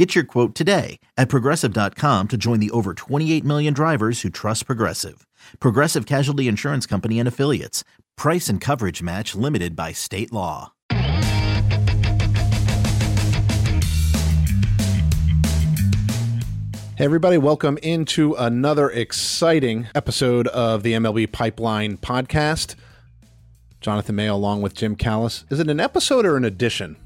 Get your quote today at progressive.com to join the over 28 million drivers who trust Progressive. Progressive Casualty Insurance Company and Affiliates. Price and coverage match limited by state law. Hey, everybody, welcome into another exciting episode of the MLB Pipeline podcast. Jonathan Mayo along with Jim Callis. Is it an episode or an edition?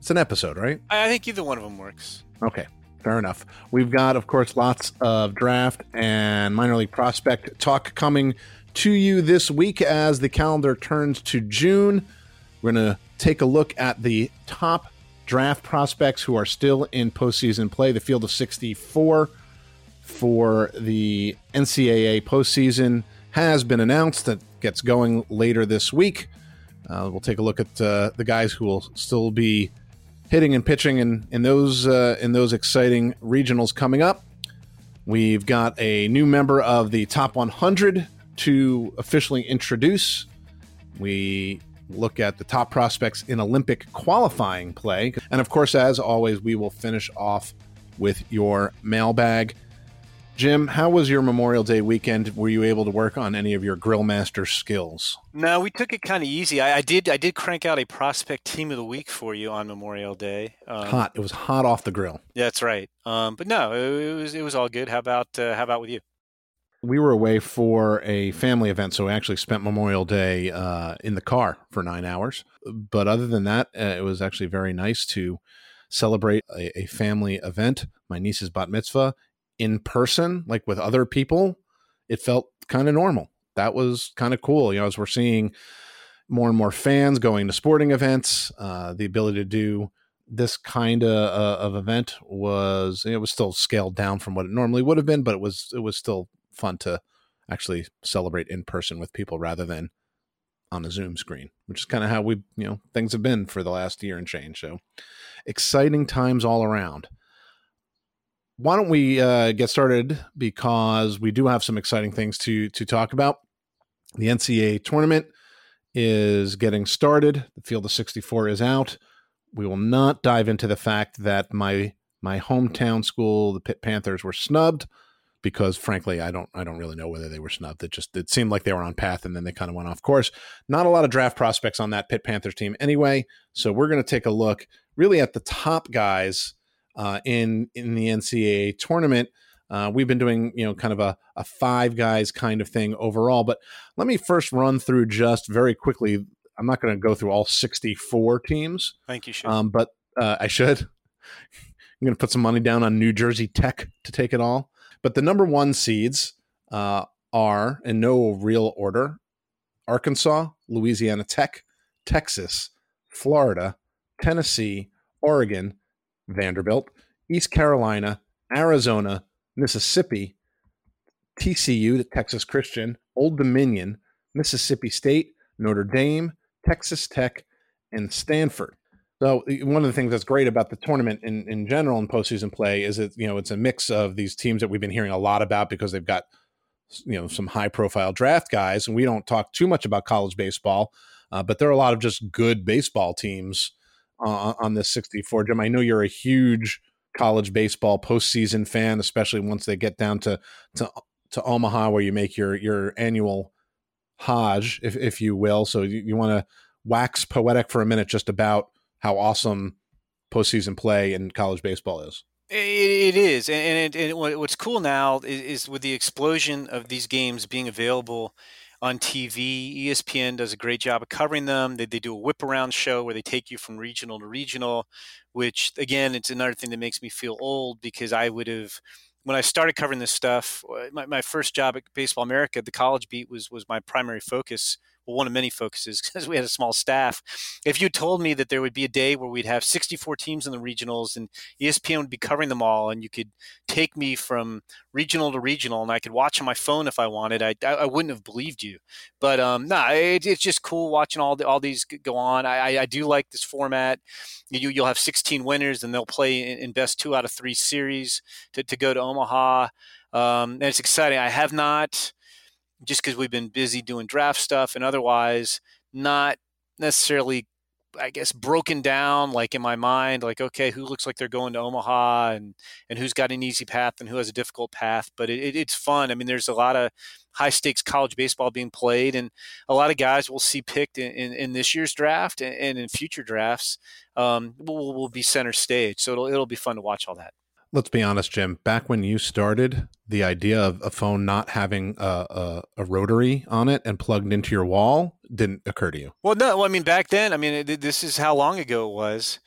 It's an episode, right? I think either one of them works. Okay, fair enough. We've got, of course, lots of draft and minor league prospect talk coming to you this week as the calendar turns to June. We're going to take a look at the top draft prospects who are still in postseason play, the field of 64 for the NCAA postseason has been announced that gets going later this week. Uh, we'll take a look at uh, the guys who will still be hitting and pitching in, in those uh, in those exciting regionals coming up. We've got a new member of the top 100 to officially introduce. We look at the top prospects in Olympic qualifying play. And of course, as always, we will finish off with your mailbag. Jim, how was your Memorial Day weekend? Were you able to work on any of your grill master skills? No, we took it kind of easy. I, I, did. I did crank out a prospect team of the week for you on Memorial Day. Um, hot. It was hot off the grill. Yeah, that's right. Um, but no, it, it, was it was all good. How about uh, how about with you? we were away for a family event, so we actually spent Memorial Day uh, in the car for nine hours. But other than that, uh, it was actually very nice to celebrate a, a, family event, my niece's bat mitzvah, in person, like with other people. It felt kind of normal. That was kind of cool. You know, as we're seeing more and more fans going to sporting events, uh, the ability to do this kind of, uh, of event was it was still scaled down from what it normally would have been, but it was it was still fun to actually celebrate in person with people rather than on a Zoom screen, which is kind of how we, you know, things have been for the last year and change. So exciting times all around. Why don't we uh, get started because we do have some exciting things to to talk about. The NCAA tournament is getting started. The field of 64 is out. We will not dive into the fact that my my hometown school, the Pitt Panthers, were snubbed because frankly I don't I don't really know whether they were snubbed. It just it seemed like they were on path and then they kind of went off course. Not a lot of draft prospects on that Pitt Panthers team anyway. So we're going to take a look really at the top guys uh, in in the NCAA tournament. Uh, we've been doing you know kind of a, a five guys kind of thing overall, but let me first run through just very quickly. I'm not going to go through all 64 teams. Thank you, um, but uh, I should. I'm going to put some money down on New Jersey Tech to take it all. But the number one seeds uh, are, in no real order, Arkansas, Louisiana Tech, Texas, Florida, Tennessee, Oregon, Vanderbilt, East Carolina, Arizona, Mississippi, TCU, the Texas Christian, Old Dominion, Mississippi State, Notre Dame, Texas Tech, and Stanford. So one of the things that's great about the tournament in, in general in postseason play is that you know it's a mix of these teams that we've been hearing a lot about because they've got you know some high profile draft guys, and we don't talk too much about college baseball, uh, but there are a lot of just good baseball teams uh, on this 64. Jim, I know you're a huge college baseball postseason fan, especially once they get down to to to Omaha, where you make your your annual Hajj, if if you will. So you, you want to wax poetic for a minute just about how awesome postseason play in college baseball is. It, it is, and, and, what's cool now is, is, with the explosion of these games being available on TV. ESPN does a great job of covering them. They, they do a whip around show where they take you from regional to regional, which again, it's another thing that makes me feel old because I would have when I started covering this stuff, uh, my, my first job at Baseball America, the college beat was was my primary focus well, one of many focuses because we had a small staff. If you told me that there would be a day where we'd have 64 teams in the regionals and ESPN would be covering them all, and you could take me from regional to regional, and I could watch on my phone if I wanted, I, I wouldn't have believed you. But um, no, nah, it, it's just cool watching all the, all these go on. I, I do like this format. You you'll have 16 winners, and they'll play in, in best two out of three series to, to go to Omaha. Um, and it's exciting. I have not just because we've been busy doing draft stuff and otherwise not necessarily I guess broken down like in my mind like okay who looks like they're going to Omaha and and who's got an easy path and who has a difficult path? But it, it, it's fun. I mean there's a lot of high stakes college baseball being played and a lot of guys we'll see picked in, in, in this year's draft and, and in future drafts um, will, will be center stage. So it'll, it'll be fun to watch all that let's be honest, Jim. Back when you started, the idea of a phone not having a, a, a, rotary on it and plugged into your wall didn't occur to you. Well, no. I mean, back then, I mean, this is how long ago it was.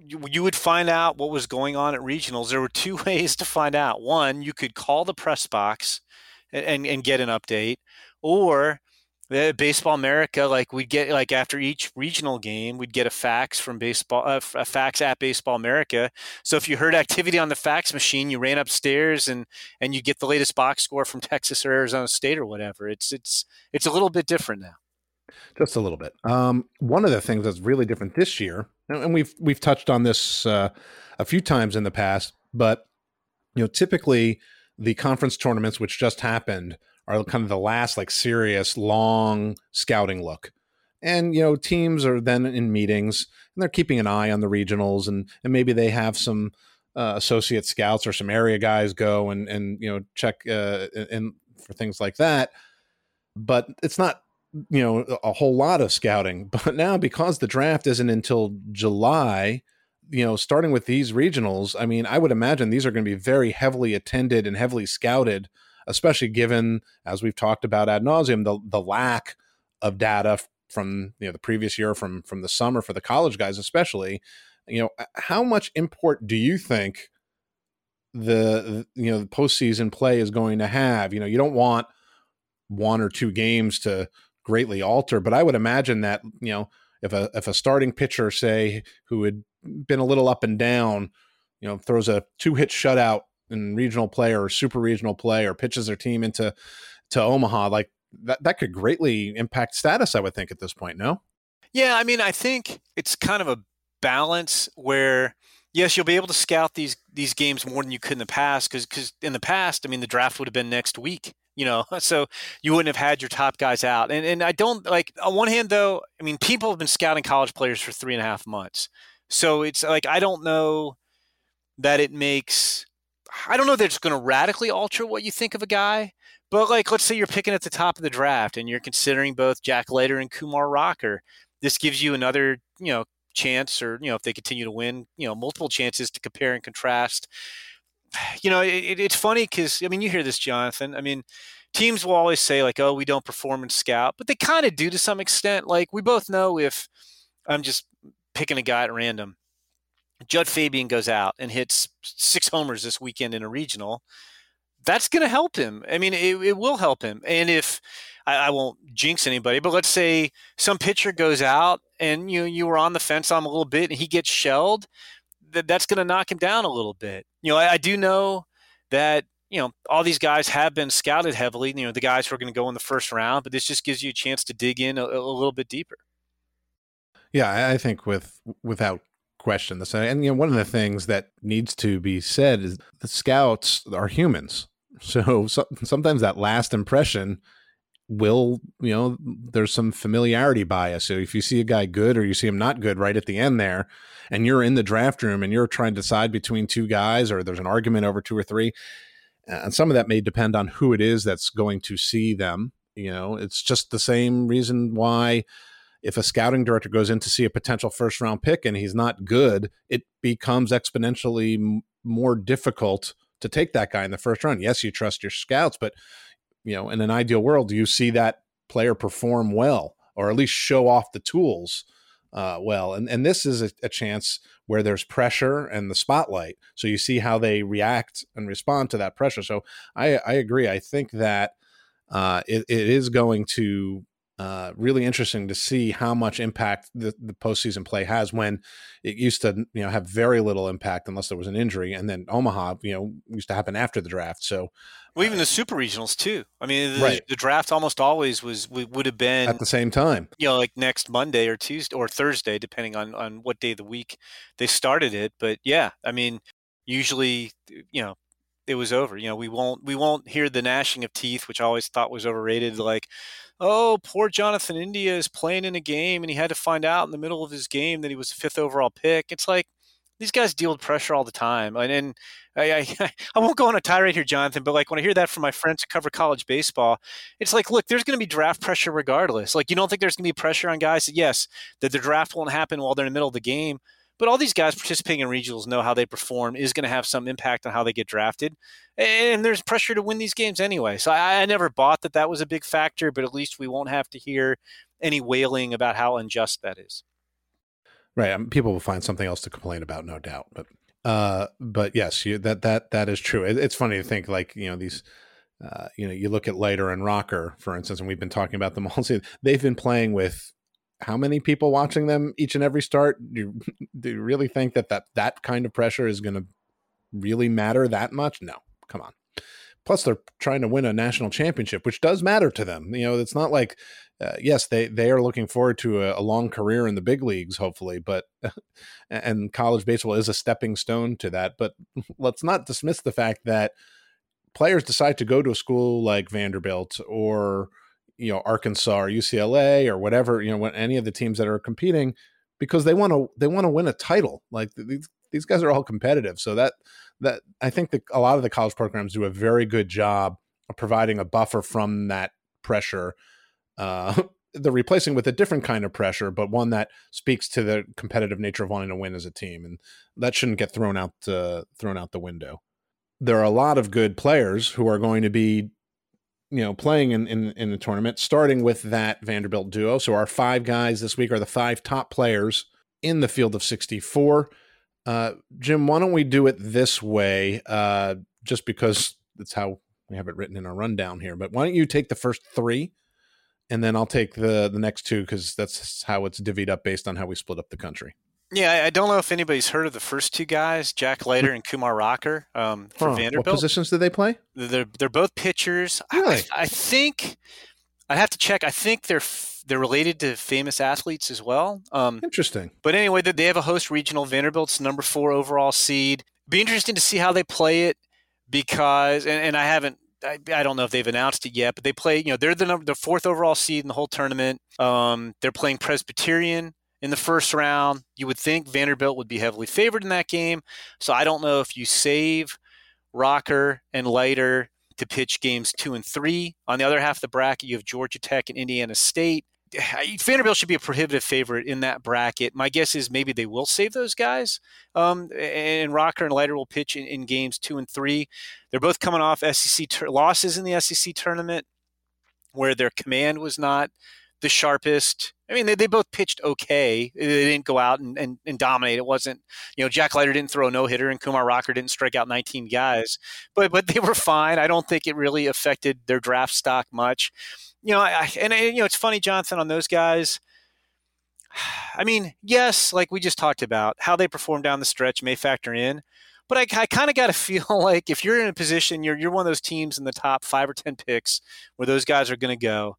You, you would find out what was going on at regionals. There were two ways to find out. One, you could call the press box and, and, and get an update, or baseball america like we'd get like after each regional game we'd get a fax from baseball uh, a fax at baseball america. So if you heard activity on the fax machine you ran upstairs and and you get the latest box score from texas or arizona state or whatever. It's it's it's a little bit different now. Just a little bit. Um, one of the things that's really different this year and we've we've touched on this uh, a few times in the past but you know typically the conference tournaments which just happened are kind of the last like serious long scouting look. And you know, teams are then in meetings and they're keeping an eye on the regionals and and maybe they have some uh, associate scouts or some area guys go and and you know check uh, and for things like that. But it's not you know a whole lot of scouting. But now because the draft isn't until July, you know, starting with these regionals, I mean, I would imagine these are going to be very heavily attended and heavily scouted especially given, as we've talked about ad nauseum, the the lack of data from you know the previous year from from the summer for the college guys, especially. You know, how much import do you think the you know the postseason play is going to have? You know, you don't want one or two games to greatly alter, but I would imagine that you know if a if a starting pitcher, say, who had been a little up and down, you know, throws a two hit shutout in regional play or super regional play or pitches their team into to Omaha, like that that could greatly impact status. I would think at this point. No. Yeah, I mean, I think it's kind of a balance where yes, you'll be able to scout these these games more than you could in the past because because in the past, I mean, the draft would have been next week. You know, so you wouldn't have had your top guys out. And and I don't like on one hand though, I mean, people have been scouting college players for three and a half months. So it's like I don't know that it makes I don't know that it's going to radically alter what you think of a guy, but like let's say you're picking at the top of the draft and you're considering both Jack Leiter and Kumar Rocker. This gives you another, you know, chance or, you know, if they continue to win, you know, multiple chances to compare and contrast. You know, it, it's funny because, I mean, you hear this, Jonathan. I mean, teams will always say, like, oh, we don't perform in scout, but they kind of do to some extent. Like, we both know if I'm just picking a guy at random Jud Fabian goes out and hits six homers this weekend in a regional, that's going to help him. I mean, it, it, will help him. And if I, I, won't jinx anybody, but let's say some pitcher goes out and you you were on the fence on him a little bit and he gets shelled, that that's going to knock him down a little bit. You know, I, I do know that you know all these guys have been scouted heavily. You know, the guys who are going to go in the first round, but this just gives you a chance to dig in a, a little bit deeper. Yeah, I think with without question this and you know one of the things that needs to be said is the scouts are humans. So, so sometimes that last impression will you know there's some familiarity bias. So if you see a guy good or you see him not good right at the end there and you're in the draft room and you're trying to decide between two guys or there's an argument over two or three uh, and some of that may depend on who it is that's going to see them you know? It's just the same reason why if a scouting director goes in to see a potential first round pick and he's not good, it becomes exponentially m- more difficult to take that guy in the first round. Yes, you trust your scouts, but you know, in an ideal world, you see that player perform well or at least show off the tools uh, well? And and this is a, a chance where there's pressure and the spotlight, so you see how they react and respond to that pressure. So I I agree. I think that uh, it, it is going to Uh, really interesting to see how much impact the, the postseason play has when it used to, you know, have very little impact unless there was an injury, and then Omaha, you know, used to happen after the draft. So, well, even uh, the super regionals too. I mean, the, right. the, draft almost always was would have been at the same time. You know, like next Monday or Tuesday or Thursday, depending on on what day of the week they started it. But yeah, I mean, usually, you know, it was over. You know, we won't we won't hear the gnashing of teeth, which I always thought was overrated. Like, oh, poor Jonathan India is playing in a game and he had to find out in the middle of his game that he was a fifth overall pick. It's like these guys deal with pressure all the time. And, and I, I, I, won't go on a tirade here, Jonathan, but like when I hear that from my friends who cover college baseball, it's like, look, there's going to be draft pressure regardless. Like, you don't think there's going to be pressure on guys? Yes, that the draft won't happen while they're in the middle of the game. But all these guys participating in regionals know how they perform is going to have some impact on how they get drafted. And there's pressure to win these games anyway. So I, I never bought that that was a big factor, but at least we won't have to hear any wailing about how unjust that is. Right. Um, people will find something else to complain about, no doubt. But uh, but yes, you, that that that is true. It, it's funny to think like you know these. Uh, you know, you look at Leiter and Rocker, for instance, and we've been talking about them all season. They've been playing with how many people watching them each and every start? Do you, do you really think that that, that kind of pressure is going to really matter that much? No, come on. Plus, they're trying to win a national championship, which does matter to them. You know, it's not like, uh, yes, they they are looking forward to a, a, long career in the big leagues, hopefully, but and college baseball is a stepping stone to that. But let's not dismiss the fact that players decide to go to a school like Vanderbilt or you know Arkansas or UCLA or whatever you know any of the teams that are competing because they want to they want to win a title. Like these these guys are all competitive. So that that I think that a lot of the college programs do a very good job of providing a buffer from that pressure uh they're replacing with a different kind of pressure but one that speaks to the competitive nature of wanting to win as a team and that shouldn't get thrown out uh, thrown out the window. There are a lot of good players who are going to be you know, playing in, in, in the tournament, starting with that Vanderbilt duo. So our five guys this week are the five top players in the field of 64. Uh, Jim, why don't we do it this way? Uh, just because that's how we have it written in our rundown here. But why don't you take the first three, and then I'll take the the next two because that's how it's divvied up based on how we split up the country. Yeah, I don't know if anybody's heard of the first two guys, Jack Leiter and Kumar Rocker um, for huh. Vanderbilt. What positions do they play? They're they're both pitchers. Really? I, I think I'd have to check. I think they're they're related to famous athletes as well. Um, Interesting. But anyway, they have a host regional. Vanderbilt's number four overall seed. Be interesting to see how they play it because, and, and I haven't I, I, don't know if they've announced it yet, but they play. You know, they're the number, the fourth overall seed in the whole tournament. Um, they're playing Presbyterian, in the first round. You would think Vanderbilt would be heavily favored in that game. So I don't know if you save Rocker and Leiter to pitch games two and three. On the other half of the bracket, you have Georgia Tech and Indiana State. Vanderbilt should be a prohibitive favorite in that bracket. My guess is maybe they will save those guys, um, and Rocker and Leiter will pitch in, in, games two and three. They're both coming off SEC losses in the SEC tournament, where their command was not the sharpest. I mean, they, they both pitched okay. They didn't go out and, and, and dominate. It wasn't, you know, Jack Leiter didn't throw a no hitter and Kumar Rocker didn't strike out 19 guys, but but they were fine. I don't think it really affected their draft stock much. You know, I, and, you know, it's funny, Jonathan, on those guys. I mean, yes, like we just talked about, how they perform down the stretch may factor in. But I, I kind of got to feel like if you're in a position, you're you're one of those teams in the top five or ten picks where those guys are going to go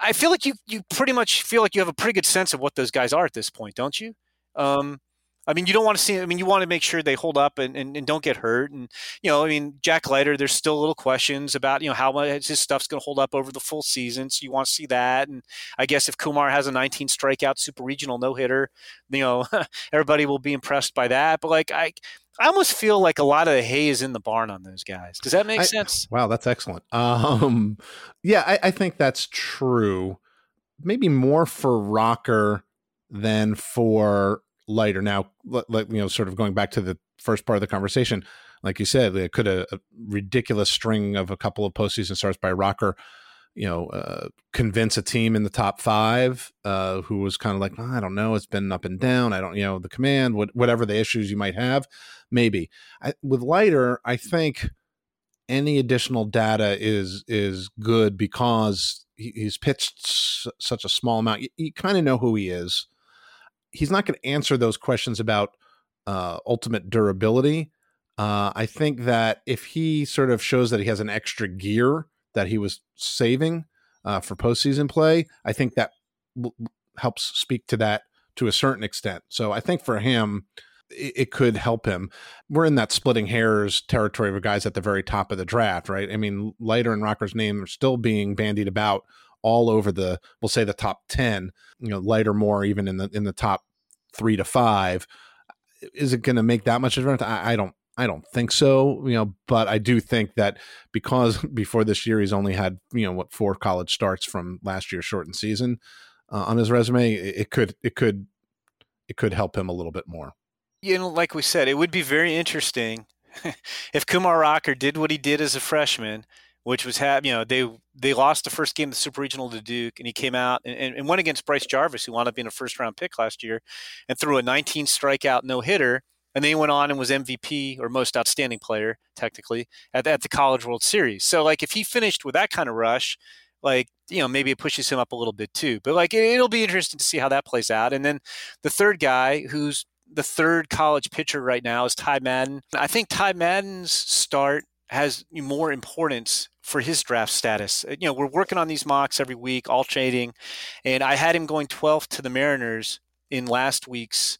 I feel like you you pretty much feel like you have a pretty good sense of what those guys are at this point, don't you? Um, I mean, you don't want to see. I mean, you want to make sure they hold up and, and, and, don't get hurt. And you know, I mean, Jack Leiter, there's still little questions about you know how much his stuff's going to hold up over the full season. So you want to see that. And I guess if Kumar has a 19 strikeout super regional no hitter, you know, everybody will be impressed by that. But like I, I almost feel like a lot of the hay is in the barn on those guys. Does that make I, sense? Wow, that's excellent. Um, yeah, I, I think that's true. Maybe more for Rocker than for Leiter. Now, like you know, sort of going back to the first part of the conversation, like you said, it could a, a ridiculous string of a couple of postseason starts by Rocker you know, uh, convince a team in the top five uh, who was kind of like, oh, I don't know, it's been up and down. I don't, you know, the command, what, whatever the issues you might have, maybe. I, with Leiter, I think any additional data is is good because he, he's pitched s- such a small amount. You, you kind of know who he is. He's not going to answer those questions about uh, ultimate durability. Uh, I think that if he sort of shows that he has an extra gear that he was saving uh, for postseason play, I think that w- helps speak to that to a certain extent. So I think for him, it, it could help him. We're in that splitting hairs territory of guys at the very top of the draft, right? I mean, Leiter and Rocker's name are still being bandied about all over the, we'll say the top 10, you know, Leiter more even in the, in the top three to five. Is it going to make that much difference? I, I don't, I don't think so, you know, but I do think that because before this year he's only had, you know, what four college starts from last year's shortened season uh, on his resume, it, it could, it could, it could help him a little bit more you know, like we said, it would be very interesting if Kumar Rocker did what he did as a freshman, which was have you know they they lost the first game of the Super Regional to Duke, and he came out and, and, went against Bryce Jarvis, who wound up being a first round pick last year, and threw a 19 strikeout no hitter. And then he went on and was MVP or most outstanding player, technically, at, at the College World Series. So, like, if he finished with that kind of rush, like you know maybe it pushes him up a little bit too but like it, will be interesting to see how that plays out and then the third guy who's the third college pitcher right now is Ty Madden. I think Ty Madden's start has more importance for his draft status. Uh, you know, we're working on these mocks every week, all trading, and I had him going 12th to the Mariners in last week's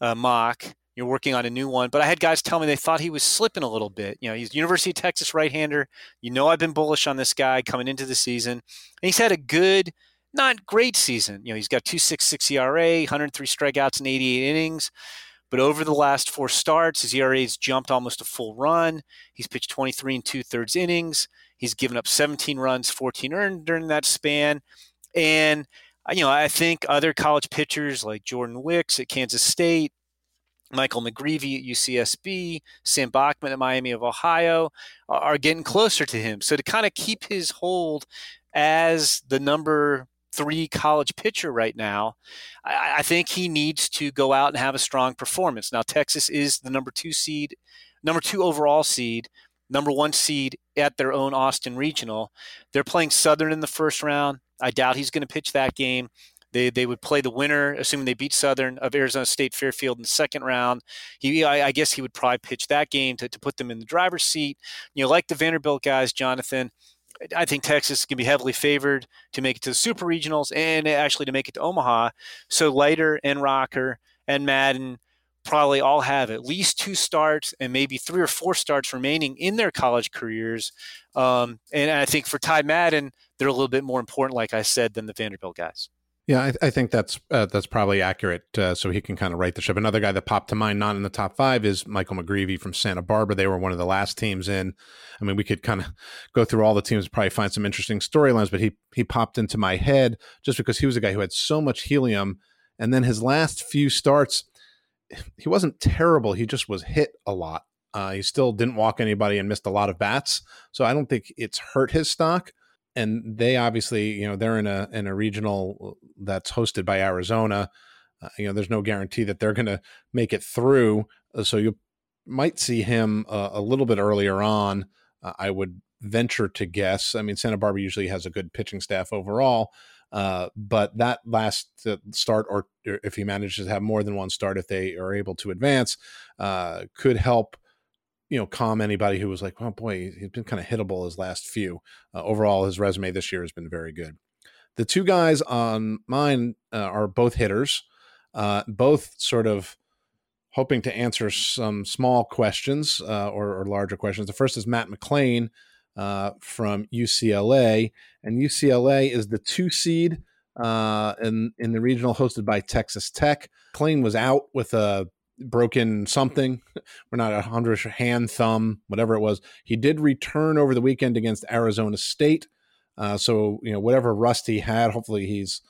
uh, mock. You're working on a new one, but I had guys tell me they thought he was slipping a little bit. You know, he's University of Texas right-hander. You know, I've been bullish on this guy coming into the season, and he's had a good not great season. You know, he's got 2.66 ERA, 103 strikeouts in 88 innings. But over the last four starts, his ERA has jumped almost a full run. He's pitched 23 and two thirds innings. He's given up 17 runs, 14 earned during that span. And, you know, I think other college pitchers like Jordan Wicks at Kansas State, Michael McGreevy at UCSB, Sam Bachman at Miami of Ohio are getting closer to him. So to kind of keep his hold as the number three college pitcher right now, I, I, think he needs to go out and have a strong performance. Now, Texas is the number two seed, number two overall seed, number one seed at their own Austin Regional. They're playing Southern in the first round. I doubt he's going to pitch that game. They, they would play the winner, assuming they beat Southern of Arizona State Fairfield in the second round. He, I, I guess he would probably pitch that game to, to put them in the driver's seat. You know, like the Vanderbilt guys, Jonathan, I think Texas can be heavily favored to make it to the Super Regionals and actually to make it to Omaha. So Leiter and Rocker and Madden probably all have at least two starts and maybe three or four starts remaining in their college careers. Um, and I think for Ty Madden, they're a little bit more important, like I said, than the Vanderbilt guys. Yeah, I, I think that's uh, that's probably accurate. Uh, so he can kind of right the ship. Another guy that popped to mind, not in the top five, is Michael McGreevy from Santa Barbara. They were one of the last teams in. I mean, we could kind of go through all the teams, and probably find some interesting storylines, but he he popped into my head just because he was a guy who had so much helium, and then his last few starts, he wasn't terrible. He just was hit a lot. Uh, he still didn't walk anybody and missed a lot of bats. So I don't think it's hurt his stock and they obviously, you know, they're in a in a regional that's hosted by Arizona. Uh, you know, there's no guarantee that they're going to make it through. Uh, so you might see him uh, a little bit earlier on. Uh, I would venture to guess. I mean, Santa Barbara usually has a good pitching staff overall, uh, but that last uh, start, or if he manages to have more than one start, if they are able to advance, could help you know calm anybody who was like, oh boy, he's been kind of hittable his last few. Uh, overall, his resume this year has been very good. The two guys on mine uh, are both hitters, uh, both sort of hoping to answer some small questions uh, or, or, larger questions. The first is Matt McLain uh, from UCLA, and UCLA is the two seed uh, in in the regional hosted by Texas Tech. McLain was out with a broken something. We're not a hundred hand, thumb, whatever it was. He did return over the weekend against Arizona State. Uh, so you know whatever rust he had, hopefully he's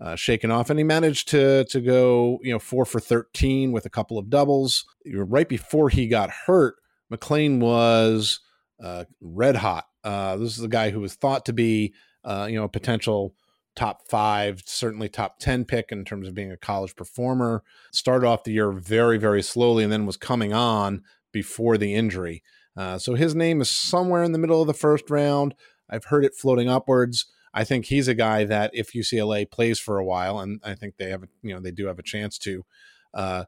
uh, shaken off, and he managed to to go you know four for thirteen with a couple of doubles. Right before he got hurt, McLain was uh, red hot. Uh, this is a guy who was thought to be uh, you know a potential top five, certainly top 10 pick in terms of being a college performer. Started off the year very, very slowly and then was coming on before the injury. Uh, so his name is somewhere in the middle of the first round. I've heard it floating upwards. I think he's a guy that if UCLA plays for a while, and I think they have, you know, they do have a chance to. Uh,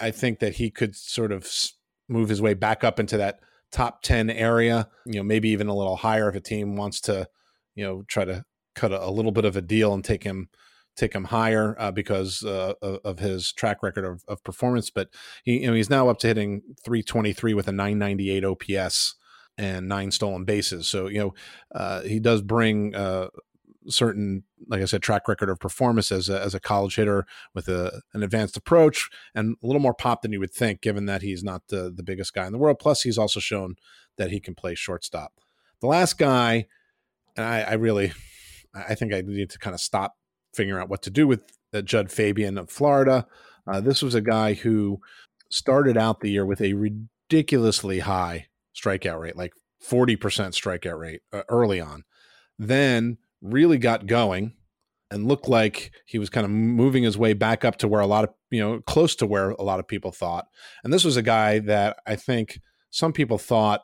I think that he could sort of move his way back up into that top 10 area, you know, maybe even a little higher if a team wants to, you know, try to cut a, a little bit of a deal and take him take him higher uh, because uh, of his track record of, of, performance. But he, you know, he's now up to hitting 323 with a 998 OPS and nine stolen bases. So you know, uh, he does bring uh, certain, like I said, track record of performance as a, as a college hitter with a, an advanced approach and a little more pop than you would think, given that he's not the, the biggest guy in the world. Plus, he's also shown that he can play shortstop. The last guy, and I, I really, I think I need to kind of stop figuring out what to do with uh, Jud Fabian of Florida. Uh, this was a guy who started out the year with a ridiculously high strikeout rate, like 40% strikeout rate uh, early on. Then really got going and looked like he was kind of moving his way back up to where a lot of, you know, close to where a lot of people thought. And this was a guy that I think some people thought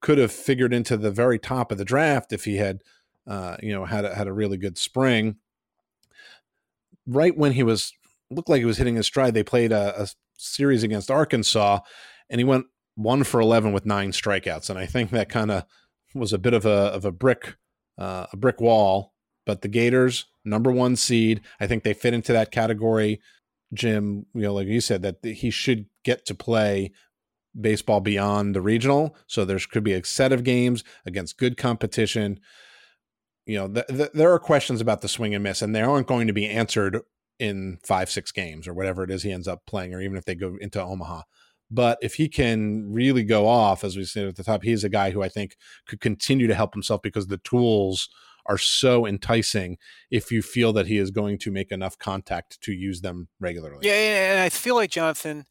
could have figured into the very top of the draft if he had, uh, you know, had a, had a really good spring. Right when he was looked like he was hitting his stride, they played a, a series against Arkansas, and he went one for eleven with nine strikeouts. And I think that kind of was a bit of a of a brick uh, a brick wall. But the Gators, number one seed, I think they fit into that category. Jim, you know, like you said, that he should get to play baseball beyond the regional. So there could be a set of games against good competition. You know, th- th- there are questions about the swing and miss, and they aren't going to be answered in five, six games or whatever it is he ends up playing, or even if they go into Omaha. But if he can really go off, as we said at the top, he's a guy who I think could continue to help himself because the tools are so enticing if you feel that he is going to make enough contact to use them regularly. Yeah, and I feel like Jonathan,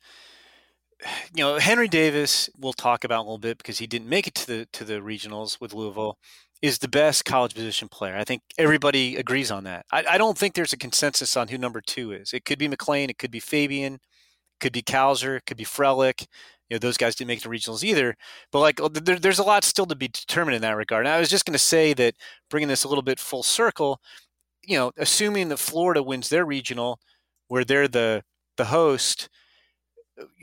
you know, Henry Davis, we'll talk about a little bit because he didn't make it to the to the regionals with Louisville, is the best college position player. I think everybody agrees on that. I, I don't think there's a consensus on who number two is. It could be McLain, it could be Fabian, could be Cowser, could be Frelick. You know, those guys didn't make the regionals either. But like, oh, there, there's a lot still to be determined in that regard. And I was just going to say that bringing this a little bit full circle, you know, assuming that Florida wins their regional, where they're the the host,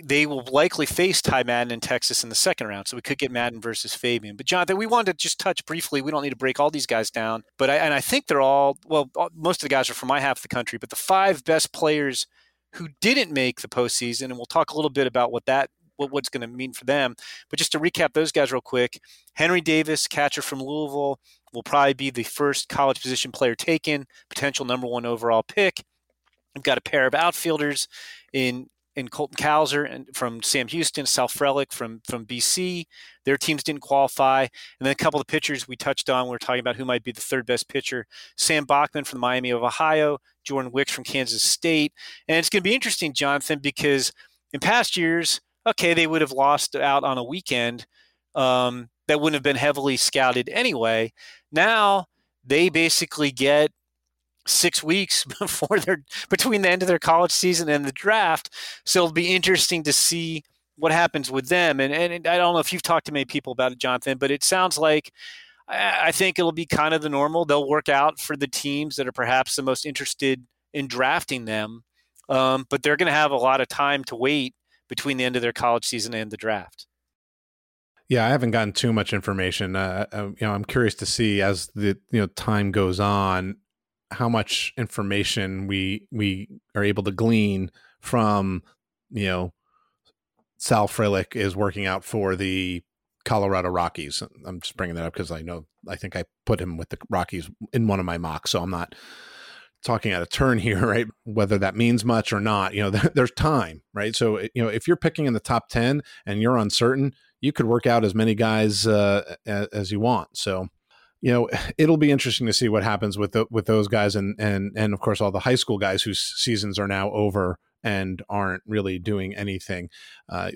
they will likely face Ty Madden in Texas in the second round. So we could get Madden versus Fabian. But Jonathan, we wanted to just touch briefly. We don't need to break all these guys down, but I, and I think they're all well. Most of the guys are from my half of the country, but the five best players who didn't make the postseason, and we'll talk a little bit about what that what, what's going to mean for them. But just to recap those guys real quick, Henry Davis, catcher from Louisville, will probably be the first college position player taken, potential number one overall pick. We've got a pair of outfielders in in Colton Cowser and from Sam Houston, Sal Frelick from from BC. Their teams didn't qualify, and then a couple of pitchers we touched on. We are talking about who might be the third best pitcher: Sam Bachman from Miami of Ohio, Jordan Wicks from Kansas State. And it's going to be interesting, Jonathan, because in past years, okay, they would have lost out on a weekend um, that wouldn't have been heavily scouted anyway. Now they basically get six weeks before their between the end of their college season and the draft. So it'll be interesting to see what happens with them. And, and I don't know if you've talked to many people about it, Jonathan, but it sounds like I think it'll be kind of the normal. They'll work out for the teams that are perhaps the most interested in drafting them, um, but they're going to have a lot of time to wait between the end of their college season and the draft. Yeah, I haven't gotten too much information. Uh, uh you know, I'm curious to see as the you know time goes on how much information we we are able to glean from you know Sal Frelick is working out for the Colorado Rockies. I'm just bringing that up because I know I think I put him with the Rockies in one of my mocks, so I'm not talking out of turn here, right? Whether that means much or not, you know, there's time, right? So you know, if you're picking in the top ten and you're uncertain, you could work out as many guys uh, as you want. So you know, it'll be interesting to see what happens with the, with those guys and and and of course all the high school guys whose seasons are now over and aren't really doing anything. Uh,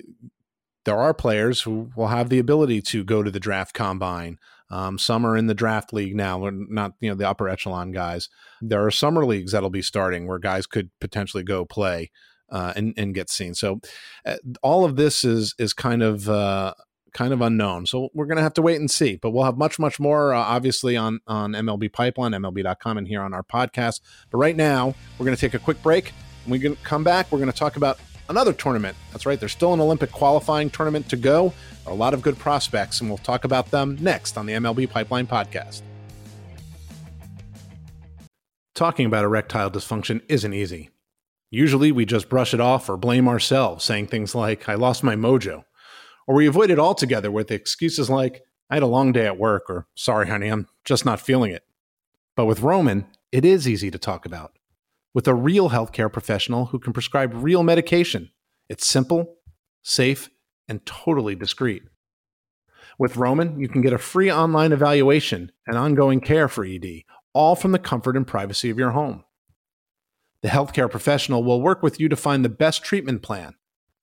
there are players who will have the ability to go to the draft combine. Um, some are in the draft league now, not you know the upper echelon guys. There are summer leagues that'll be starting where guys could potentially go play uh, and and get seen. So uh, all of this is is kind of uh, kind of unknown. So we're going to have to wait and see. But we'll have much, much more, uh, obviously, on, on MLB Pipeline, MLB.com, and here on our podcast. But right now, we're going to take a quick break. When we come back, we're going to talk about another tournament. That's right, there's still an Olympic qualifying tournament to go. A lot of good prospects, and we'll talk about them next on the MLB Pipeline podcast. Talking about erectile dysfunction isn't easy. Usually we just brush it off or blame ourselves, saying things like, I lost my mojo. Or we avoid it altogether with excuses like, I had a long day at work, or sorry, honey, I'm just not feeling it. But with Roman, it is easy to talk about. With a real healthcare professional who can prescribe real medication, it's simple, safe, and totally discreet. With Roman, you can get a free online evaluation and ongoing care for ED, all from the comfort and privacy of your home. The healthcare professional will work with you to find the best treatment plan.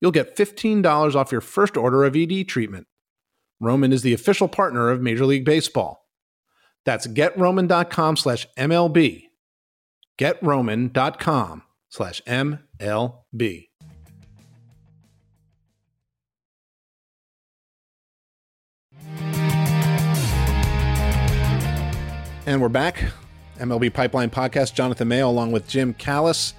you'll get $15 off your first order of ED treatment. Roman is the official partner of Major League Baseball. That's getroman.com slash MLB. Getroman.com slash MLB. And we're back. MLB Pipeline Podcast, Jonathan Mayo, along with Jim Callis.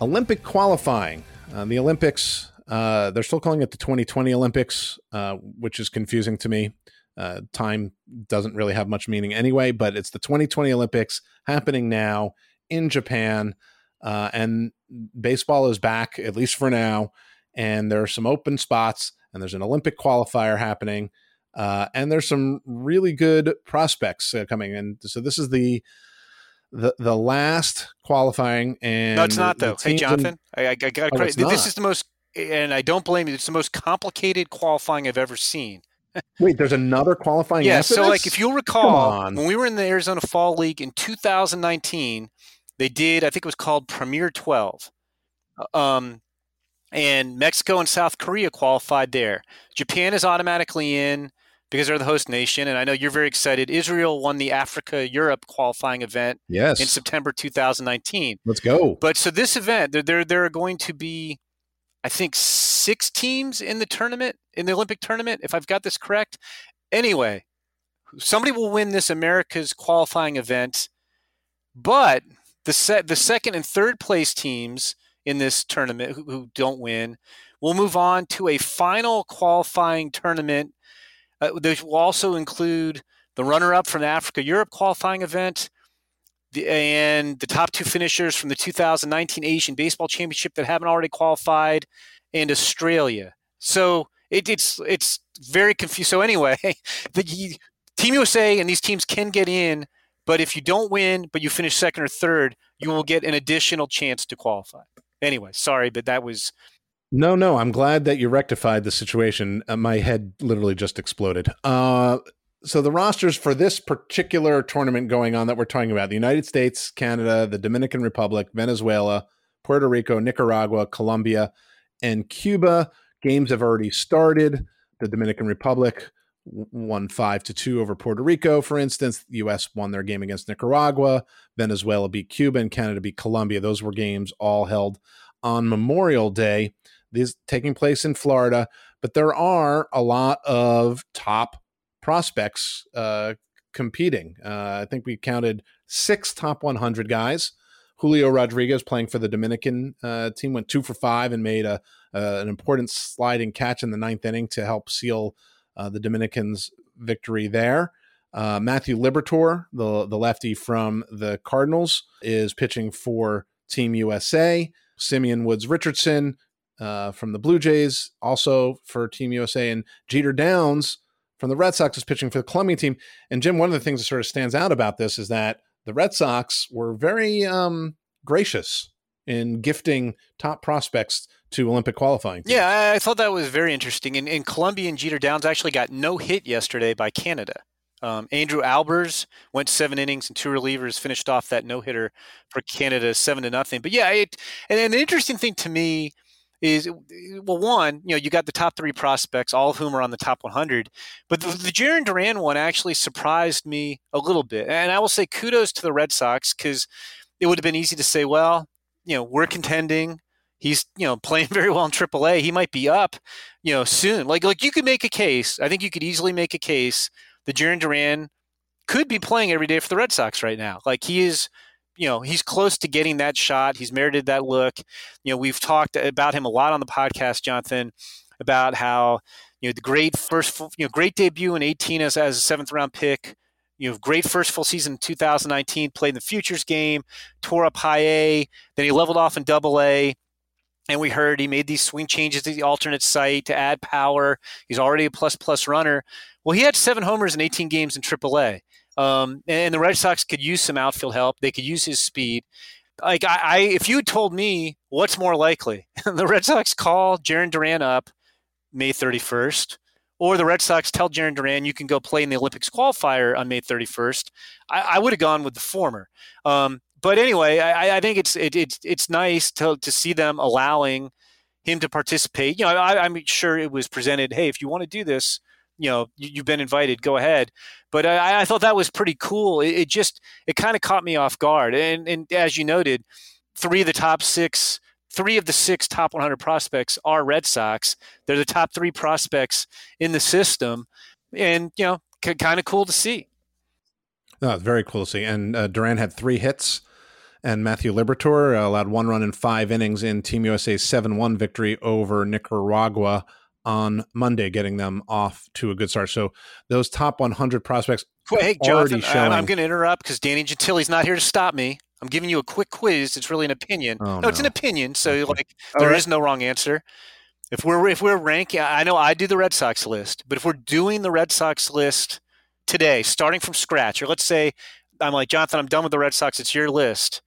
Olympic qualifying. Uh, the Olympics, uh, they're still calling it the 2020 Olympics, uh, which is confusing to me. Uh, time doesn't really have much meaning anyway, but it's the 2020 Olympics happening now in Japan. Uh, and baseball is back, at least for now. And there are some open spots, and there's an Olympic qualifier happening. Uh, and there's some really good prospects coming. And so this is the the the last qualifying and no, it's not though. Hey, Jonathan, in, I, I, got oh, this is the most, and I don't blame you. It's the most complicated qualifying I've ever seen. Wait, there's another qualifying. Yeah, so this? like if you'll recall, when we were in the Arizona Fall League in 2019, they did. I think it was called Premier 12. Uh, um, and Mexico and South Korea qualified there. Japan is automatically in because they're the host nation. And I know you're very excited. Israel won the Africa Europe qualifying event yes. in September 2019. Let's go. But so this event, there, there, there are going to be, I think, six teams in the tournament, in the Olympic tournament, if I've got this correct. Anyway, somebody will win this America's qualifying event, but the set, the second and third place teams in this tournament who, who don't win will move on to a final qualifying tournament uh, those will also include the runner-up from the Africa Europe qualifying event, the, and the top two finishers from the 2019 Asian Baseball Championship that haven't already qualified, and Australia. So it, it's it's very confusing. So anyway, the Team USA and these teams can get in, but if you don't win, but you finish second or third, you will get an additional chance to qualify. Anyway, sorry, but that was no, no, I'm glad that you rectified the situation. Uh, my head literally just exploded. Uh, so the rosters for this particular tournament going on that we're talking about: the United States, Canada, the Dominican Republic, Venezuela, Puerto Rico, Nicaragua, Colombia, and Cuba. Games have already started. The Dominican Republic won five to two over Puerto Rico, for instance. The U.S. won their game against Nicaragua. Venezuela beat Cuba, and Canada beat Colombia. Those were games all held on Memorial Day. These taking place in Florida, but there are a lot of top prospects uh, competing. Uh, I think we counted six top 100 guys. Julio Rodriguez playing for the Dominican uh, team went two for five and made a, an important sliding catch in the ninth inning to help seal uh, the Dominicans' victory there. Uh, Matthew Liberatore, the the lefty from the Cardinals, is pitching for Team USA. Simeon Woods Richardson uh, from the Blue Jays, also for Team USA, and Jeter Downs from the Red Sox is pitching for the Colombian team. And Jim, one of the things that sort of stands out about this is that the Red Sox were very um, gracious in gifting top prospects to Olympic qualifying. Teams. Yeah, I thought that was very interesting. And, and Jeter Downs actually got no hit yesterday by Canada. Um, Andrew Albers went seven innings and two relievers, finished off that no hitter for Canada seven to nothing. But yeah, it, and, the interesting thing to me is eh, well, one, you know, you got the top three prospects, all of whom are on the top 100, but the, the Jarren Duran one actually surprised me a little bit. And I will say kudos to the Red Sox because it would have been easy to say, well, you know, we're contending. He's, you know, playing very well in AAA. He might be up, you know, soon. Like, like you could make a case. I think you could easily make a case that Jarren Duran could be playing every day for the Red Sox right now. Like he is you know he's close to getting that shot. He's merited that look. You know, we've talked about him a lot on the podcast, Jonathan, about how you know the great first you know great debut in 18 as, as a seventh round pick. You know, great first full season in 2019. Played in the futures game, tore up high A. Then he leveled off in Double A. And we heard he made these swing changes to the alternate site to add power. He's already a plus plus runner. Well, he had seven homers in 18 games in AAA. Um, and the Red Sox could use some outfield help. They could use his speed. Like I, I if you told me what's more likely, the Red Sox call Jarren Duran up May 31st, or the Red Sox tell Jarren Duran you can go play in the Olympics qualifier on May 31st, I, I would have gone with the former. Um, but anyway, I, I think it's it, it's it's nice to to see them allowing him to participate. You know, I, I'm sure it was presented. Hey, if you want to do this, you know you, have been invited go ahead. But I, I, thought that was pretty cool. It, it just it kind of caught me off guard. And, and as you noted three of the top six three of the six top 100 prospects are red sox. They're the top three prospects in the system. And you know c- kind of cool to see. No, very cool to see. And uh, duran had three hits. And Matthew Liberatore allowed one run in five innings in Team USA's 7 1 victory over Nicaragua on Monday, getting them off to a good start. So those top 100 prospects hey, Jonathan, showing... I'm going to interrupt because Danny Gentili's not here to stop me. I'm giving you a quick quiz. It's really an opinion. Oh, no, no, it's an opinion. So like, there right. is no wrong answer. If we're if we're ranking, I know I do the Red Sox list, but if we're doing the Red Sox list today, starting from scratch, or let's say I'm like Jonathan, I'm done with the Red Sox. It's your list.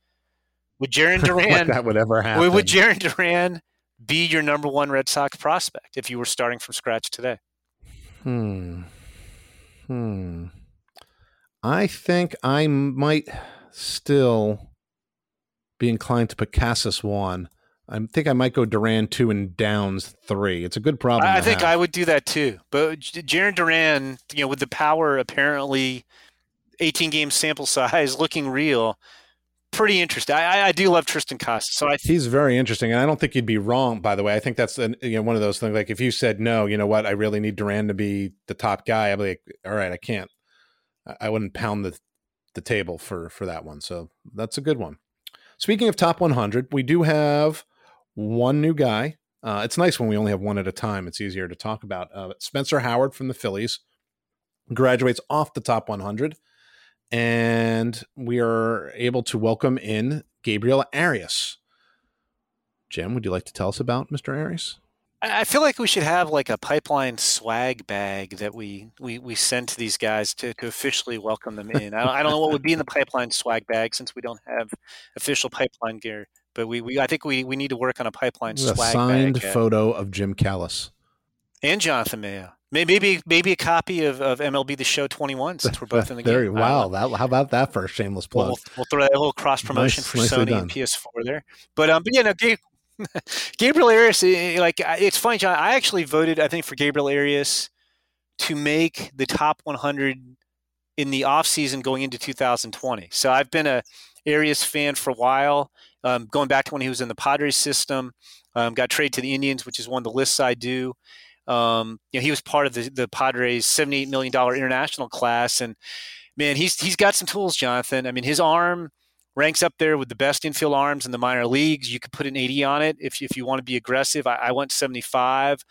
Would Jarren Duran that would ever happen? Would Jarren Duran be your number one Red Sox prospect if you were starting from scratch today? Hmm. Hmm. I think I might still be inclined to put Casas one. I think I might go Duran two and Downs three. It's a good problem. I think have. I would do that too. But Jarren Duran, you know, with the power apparently 18 game sample size looking real, pretty interesting. I, I do love Triston Casas, So I th- he's very interesting, and I don't think you'd be wrong. By the way, I think that's an, you know one of those things. Like if you said no, you know what, I really need Duran to be the top guy. I'd be like, all right, I can't. I wouldn't pound the the table for for that one. So that's a good one. Speaking of top 100, we do have one new guy. Uh, it's nice when we only have one at a time. It's easier to talk about. Uh, Spencer Howard from the Phillies graduates off the top 100 and we are able to welcome in Gabriel Arias. Jim, would you like to tell us about Mr. Arias? I feel like we should have like a pipeline swag bag that we we, we send to these guys to, to officially welcome them in. I don't, I don't know what would be in the pipeline swag bag since we don't have official pipeline gear, but we, we I think we, we need to work on a pipeline swag a signed bag. Uh, photo of Jim Callis and Jonathan Mayo. Maybe maybe a copy of, of MLB The Show 21 since we're both in the there, game. Wow, that, how about that for a shameless plug? We'll, we'll throw that little cross promotion nice, for Sony done. and PS4 there. But um, but yeah, no, Gabriel Arias, like it's funny, John. I actually voted, I think, for Gabriel Arias to make the top 100 in the off season going into 2020. So I've been a Arias fan for a while, um, going back to when he was in the Padres system. Um, got traded to the Indians, which is one of the lists I do. Um, you know, he was part of the, the Padres $78 million international class. And man, he's, he's got some tools, Jonathan. I mean, his arm ranks up there with the best infield arms in the minor leagues. You could put an 80 on it if, if you want to be aggressive. I, I went 75.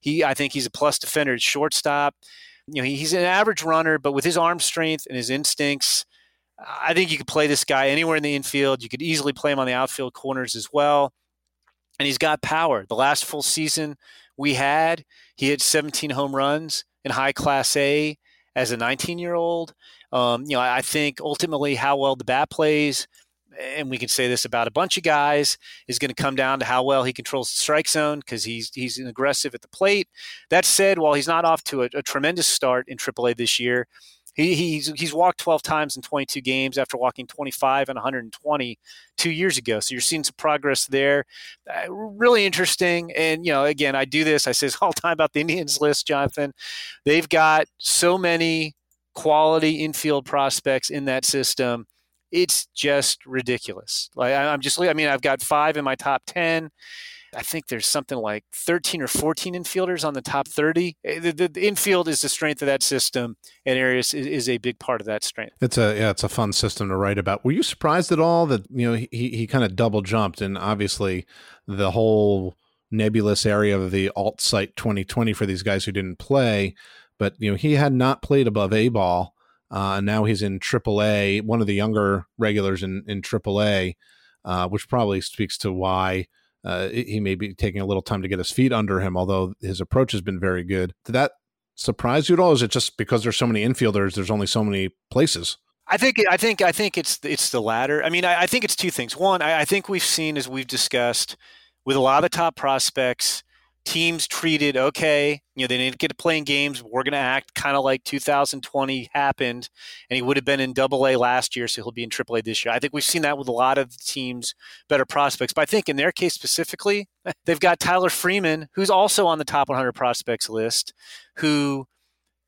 He, I think he's a plus defender at shortstop. You know, he, he's an average runner, but with his arm strength and his instincts, I think you could play this guy anywhere in the infield. You could easily play him on the outfield corners as well. And he's got power. The last full season we had. He hit 17 home runs in high class A as a 19 year old. Um, you know, I think ultimately how well the bat plays, and we can say this about a bunch of guys, is going to come down to how well he controls the strike zone because he's he's aggressive at the plate. That said, while he's not off to a, a tremendous start in AAA this year, He, he's he's walked 12 times in 22 games after walking 25 and 120 two years ago. So you're seeing some progress there. Uh, really interesting. And you know, again, I do this. I say this all the time about the Indians list, Jonathan. They've got so many quality infield prospects in that system. It's just ridiculous. Like I'm just, I mean, I've got five in my top 10 I think there's something like 13 or 14 infielders on the top 30. Eh, the, the, the infield is the strength of that system, and Arias is, is, a big part of that strength. It's a yeah, it's a fun system to write about. Were you surprised at all that you know he he kind of double jumped, and obviously the whole nebulous area of the alt site 2020 for these guys who didn't play, but you know he had not played above a ball. Uh, now he's in AAA, one of the younger regulars in in AAA, uh, which probably speaks to why uh, he may be taking a little time to get his feet under him, although his approach has been very good. Did that surprise you at all? Is it just because there's so many infielders, there's only so many places? I think I think I think it's it's the latter. I mean, I, I think it's two things. One, I, I, think we've seen as we've discussed with a lot of the top prospects, teams treated okay. You know, they didn't get to play in games. We're going to act kind of like 2020 happened, and he would have been in Double A last year, so he'll be in Triple A this year. I think we've seen that with a lot of teams, better prospects. But I think in their case specifically, they've got Tyler Freeman, who's also on the top 100 prospects list, who.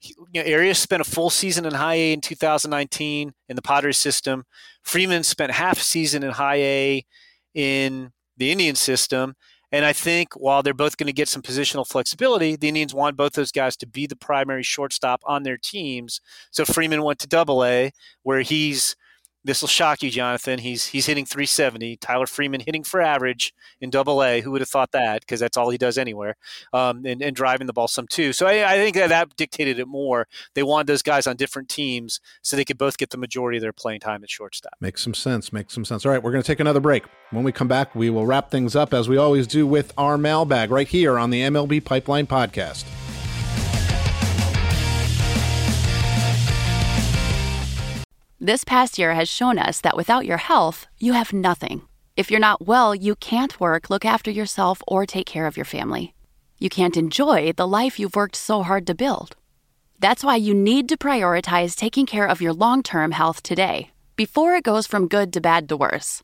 You know, Arias spent a full season in High A in 2019 in the Padres system. Freeman spent half a season in High A in the Indian system. And I think while they're both going to get some positional flexibility, the Indians want both those guys to be the primary shortstop on their teams. So Freeman went to double A, where he's this will shock you, Jonathan. He's he's hitting 370. Tyler Freeman hitting for average in Double A. Who would have thought that? Because that's all he does anywhere, um, and, and driving the ball some too. So I, I think that, that dictated it more. They wanted those guys on different teams so they could both get the majority of their playing time at shortstop. Makes some sense. Makes some sense. All right, we're going to take another break. When we come back, we will wrap things up as we always do with our mailbag right here on the MLB Pipeline Podcast. This past year has shown us that without your health, you have nothing. If you're not well, you can't work, look after yourself, or take care of your family. You can't enjoy the life you've worked so hard to build. That's why you need to prioritize taking care of your long term health today, before it goes from good to bad to worse.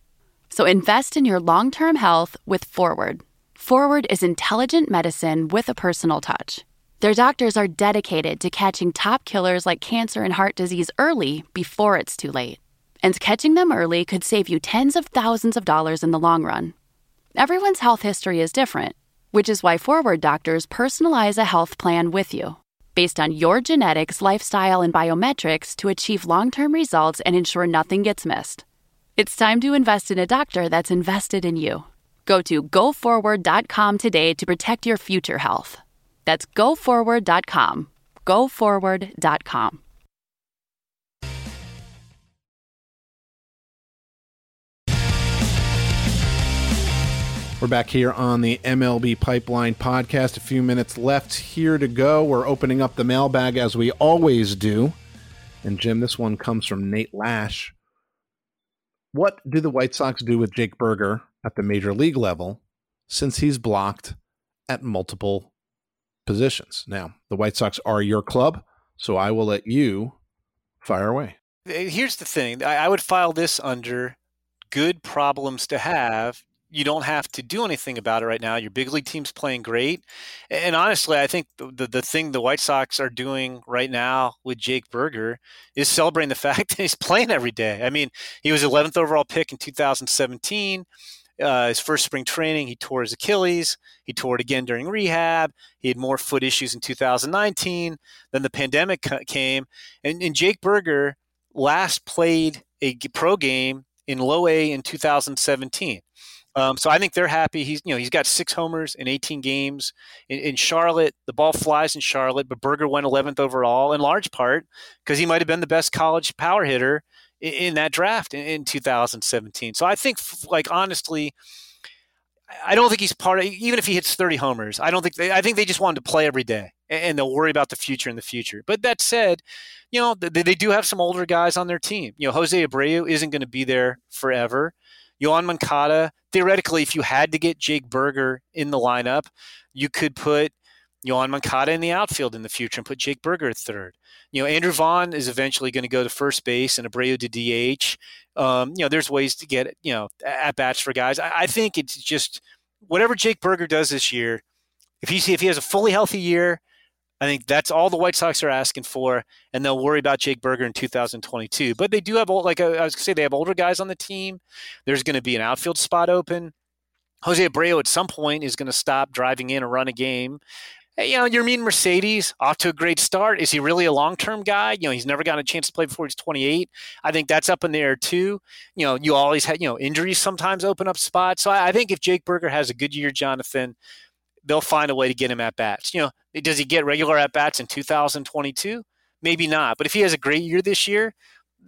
So invest in your long term health with Forward. Forward is intelligent medicine with a personal touch. Their doctors are dedicated to catching top killers like cancer and heart disease early before it's too late. And catching them early could save you tens of thousands of dollars in the long run. Everyone's health history is different, which is why Forward doctors personalize a health plan with you based on your genetics, lifestyle, and biometrics to achieve long term results and ensure nothing gets missed. It's time to invest in a doctor that's invested in you. Go to goforward.com today to protect your future health. That's goforward.com. Goforward.com. We're back here on the MLB Pipeline podcast. A few minutes left here to go. We're opening up the mailbag as we always do. And Jim, this one comes from Nate Lash. What do the White Sox do with Jake Burger at the major league level since he's blocked at multiple positions. Now, the White Sox are your club, so I will let you fire away. Here's the thing I would file this under good problems to have. You don't have to do anything about it right now. Your big league team's playing great. And honestly, I think the, the thing the White Sox are doing right now with Jake Burger is celebrating the fact that he's playing every day. I mean, he was 11th overall pick in 2017 uh, his first spring training, he tore his Achilles. He tore it again during rehab. He had more foot issues in 2019. Then the pandemic came, and, and Jake Burger last played a pro game in low A in 2017. Um, so I think they're happy. He's you know he's got six homers in 18 games in, in, Charlotte. The ball flies in Charlotte, but Burger went 11th overall in large part because he might have been the best college power hitter in, that draft in, in 2017. So I think, like honestly, I don't think he's part of. Even if he hits 30 homers, I don't think they. I think they just want to play every day, and they'll worry about the future in the future. But that said, you know they, they do have some older guys on their team. You know, Jose Abreu isn't going to be there forever. Yoan Moncada, theoretically, if you had to get Jake Burger in the lineup, you could put Yoan Moncada in the outfield in the future and put Jake Burger at third. You know, Andrew Vaughn is eventually going to go to first base and Abreu to DH. Um, you know, there's ways to get, you know, at bats for guys. I, I think it's just whatever Jake Burger does this year, if he, if he has a fully healthy year, I think that's all the White Sox are asking for, and they'll worry about Jake Burger in 2022. But they do have, old, like I was going to say, they have older guys on the team. There's going to be an outfield spot open. Jose Abreu at some point is going to stop driving in and run a game you know, Yermin Mercedes off to a great start. Is he really a long term guy? You know, he's never gotten a chance to play before he's 28. I think that's up in the air too. You know, you always had, you know, injuries sometimes open up spots. So I, I think if Jake Burger has a good year, Jonathan, they'll find a way to get him at bats. You know, does he get regular at bats in 2022? Maybe not. But if he has a great year this year,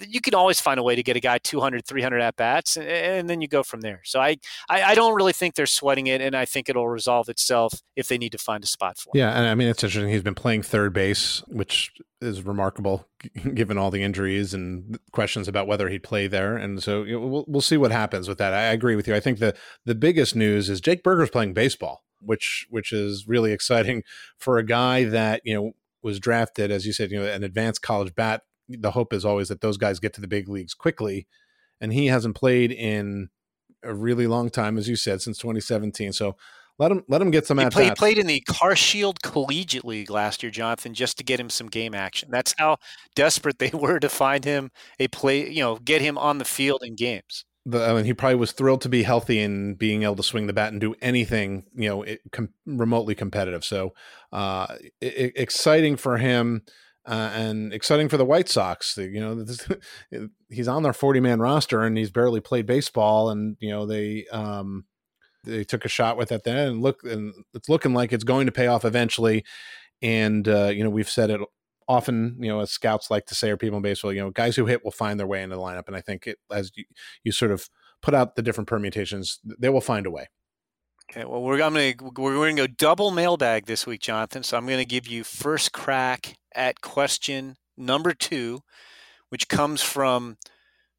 you can always find a way to get a guy 200 300 at bats and, and, then you go from there. So I, I, I don't really think they're sweating it and i think it'll resolve itself if they need to find a spot for him yeah and i mean it's interesting he's been playing third base which is remarkable given all the injuries and questions about whether he'd play there and so we'll, we'll see what happens with that. I agree with you. I think the the biggest news is jake burger's playing baseball which which is really exciting for a guy that you know was drafted as you said you know an advanced college bat the hope is always that those guys get to the big leagues quickly. And he hasn't played in a really long time, as you said, since 2017. So let him let him get some he play, He played in the Car Shield Collegiate League last year, Jonathan, just to get him some game action. That's how desperate they were to find him a play, you know, get him on the field in games. The, I mean, he probably was thrilled to be healthy and being able to swing the bat and do anything, you know, it, com- remotely competitive. So, uh, it, exciting for him uh, and exciting for the White Sox. You know, this, he's on their 40 man roster and he's barely played baseball. And, you know, they, um, they took a shot with it then and look, and it's looking like it's going to pay off eventually. And, uh, you know, we've said it often, you know, as scouts like to say, or people in baseball, you know, guys who hit will find their way into the lineup. And I think it, as you, you sort of put out the different permutations, they will find a way. Okay, well, we're I'm gonna we're going to go double mailbag this week, Jonathan. So I'm going to give you first crack at question number two, which comes from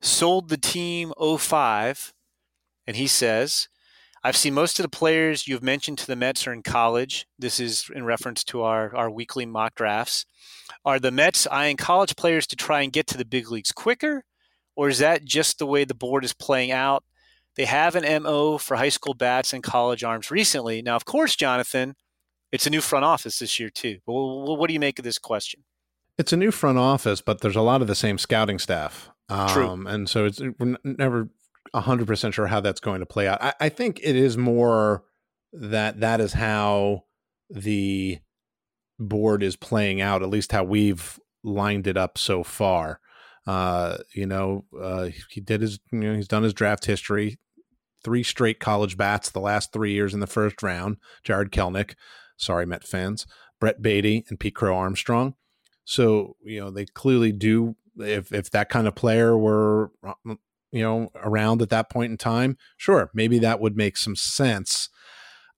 Sold the Team 05. And he says, I've seen most of the players you've mentioned to the Mets are in college. This is in reference to our, our weekly mock drafts. Are the Mets eyeing college players to try and get to the big leagues quicker? Or is that just the way the board is playing out? They have an MO for high school bats and college arms recently. Now, of course, Jonathan, it's a new front office this year too. But what do you make of this question? It's a new front office, but there's a lot of the same scouting staff. Um, True. And so it's we're never 100% sure how that's going to play out. I, I think it is more that that is how the board is playing out, at least how we've lined it up so far. Uh, you know, uh, he did his, you know, he's done his draft history, three straight college bats the last three years in the first round. Jarred Kelenic, Sorry, Met fans. Brett Baty and Pete Crow Armstrong. So you know they clearly do. If if that kind of player were uh, you know around at that point in time, sure, maybe that would make some sense.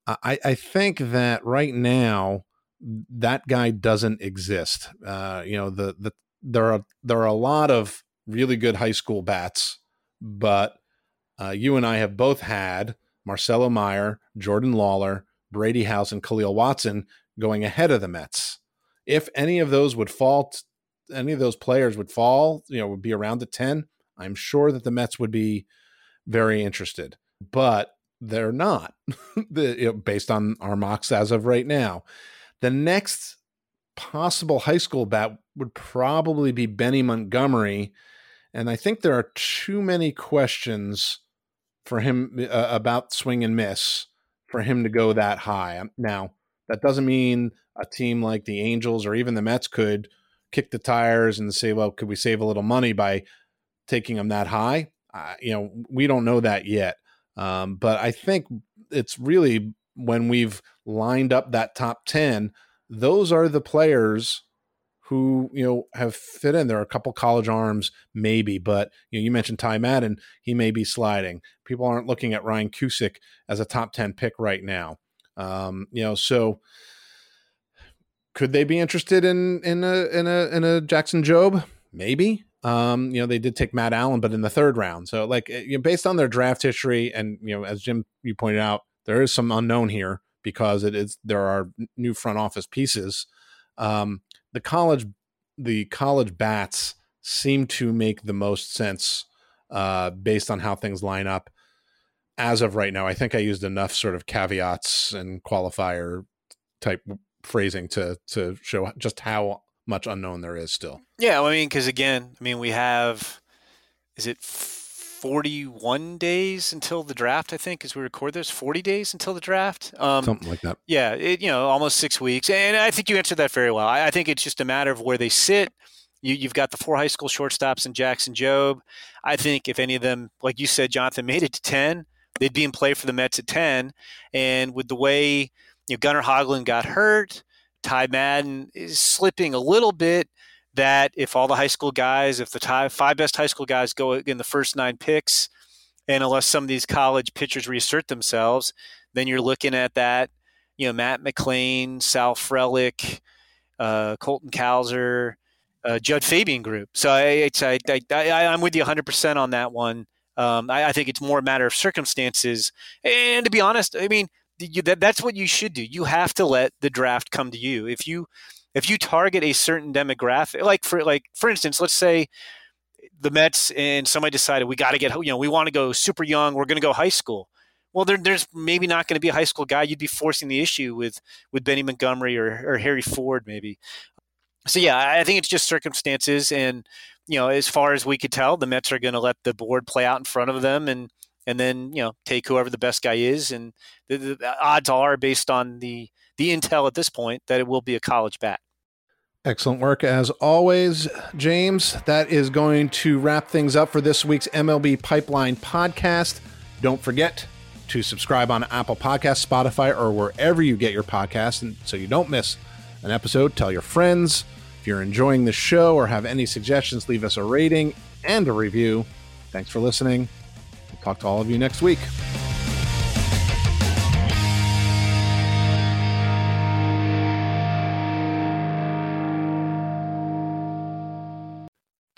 I I think that right now that guy doesn't exist. Uh, you know the the there are there are a lot of really good high school bats, but uh, you and I have both had Marcelo Meyer, Jordan Lawlar, Brady House and Khalil Watson going ahead of the Mets. If any of those would fall, any of those players would fall, you know, would be around the 10, I'm sure that the Mets would be very interested. But they're not, the, you know, based on our mocks as of right now. The next possible high school bat would probably be Benny Montgomery. And I think there are too many questions for him uh, about swing and miss for him to go that high. Um, now, that doesn't mean a team like the Angels or even the Mets could kick the tires and say, well, could we save a little money by taking him that high? Uh, you know, we don't know that yet. Um, but I think it's really when we've lined up that top 10, those are the players who you know have fit in. There are a couple college arms, maybe, but you know you mentioned Ty Madden, he may be sliding. People aren't looking at Ryan Cusick as a top ten pick right now. Um, you know, so could they be interested in in a in a in a Jackson Jobe? Maybe. Um, you know, they did take Matt Allan, but in the third round. So, like, eh, you know, based on their draft history, and you know, as Jim you pointed out, there is some unknown here because it is there are new front office pieces. Um, the college the college bats seem to make the most sense uh, based on how things line up as of right now. I think I used enough sort of caveats and qualifier type phrasing to to show just how much unknown there is still. Yeah, I mean, because again, I mean, we have is it 41 days until the draft? I think as we record this, 40 days until the draft. Um, Something like that. Yeah, it, you know, almost six weeks, and I think you answered that very well. I, I think it's just a matter of where they sit. You, you've got the four high school shortstops in Jackson Jobe. I think if any of them, like you said, Jonathan, made it to 10, they'd be in play for the Mets at 10. And with the way you know, Gunnar Hoglund got hurt, Ty Madden is slipping a little bit that if all the high school guys, if the five best high school guys go in the first nine picks, and unless some of these college pitchers reassert themselves, then you're looking at that, you know, Matt McLain, Sal Frelick, uh, Colton Cowser, uh, Jud Fabian group. So I, I, I, am with you 100% on that one. Um, I, I, think it's more a matter of circumstances. And to be honest, I mean, you, that, that's what you should do. You have to let the draft come to you. If you if you target a certain demographic, like for like for instance, let's say the Mets and somebody decided we got to get you know we want to go super young, we're going to go high school. Well, there, there's maybe not going to be a high school guy. You'd be forcing the issue with with Benny Montgomery or, or Harry Ford maybe. So yeah, I think it's just circumstances, and you know, as far as we could tell, the Mets are going to let the board play out in front of them, and and then you know take whoever the best guy is, and the, the odds are based on the the intel at this point that it will be a college bat. Excellent work as always, James. That is going to wrap things up for this week's MLB Pipeline podcast. Don't forget to subscribe on Apple Podcasts, Spotify, or wherever you get your podcasts, and so you don't miss an episode. Tell your friends. If you're enjoying the show or have any suggestions, leave us a rating and a review. Thanks for listening. We'll talk to all of you next week.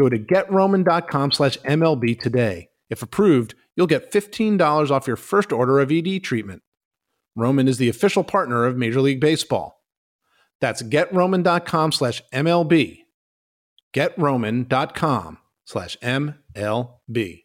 Go to getroman.com slash MLB today. If approved, you'll get $15 off your first order of ED treatment. Roman is the official partner of Major League Baseball. That's getroman.com slash MLB. Getroman.com slash MLB.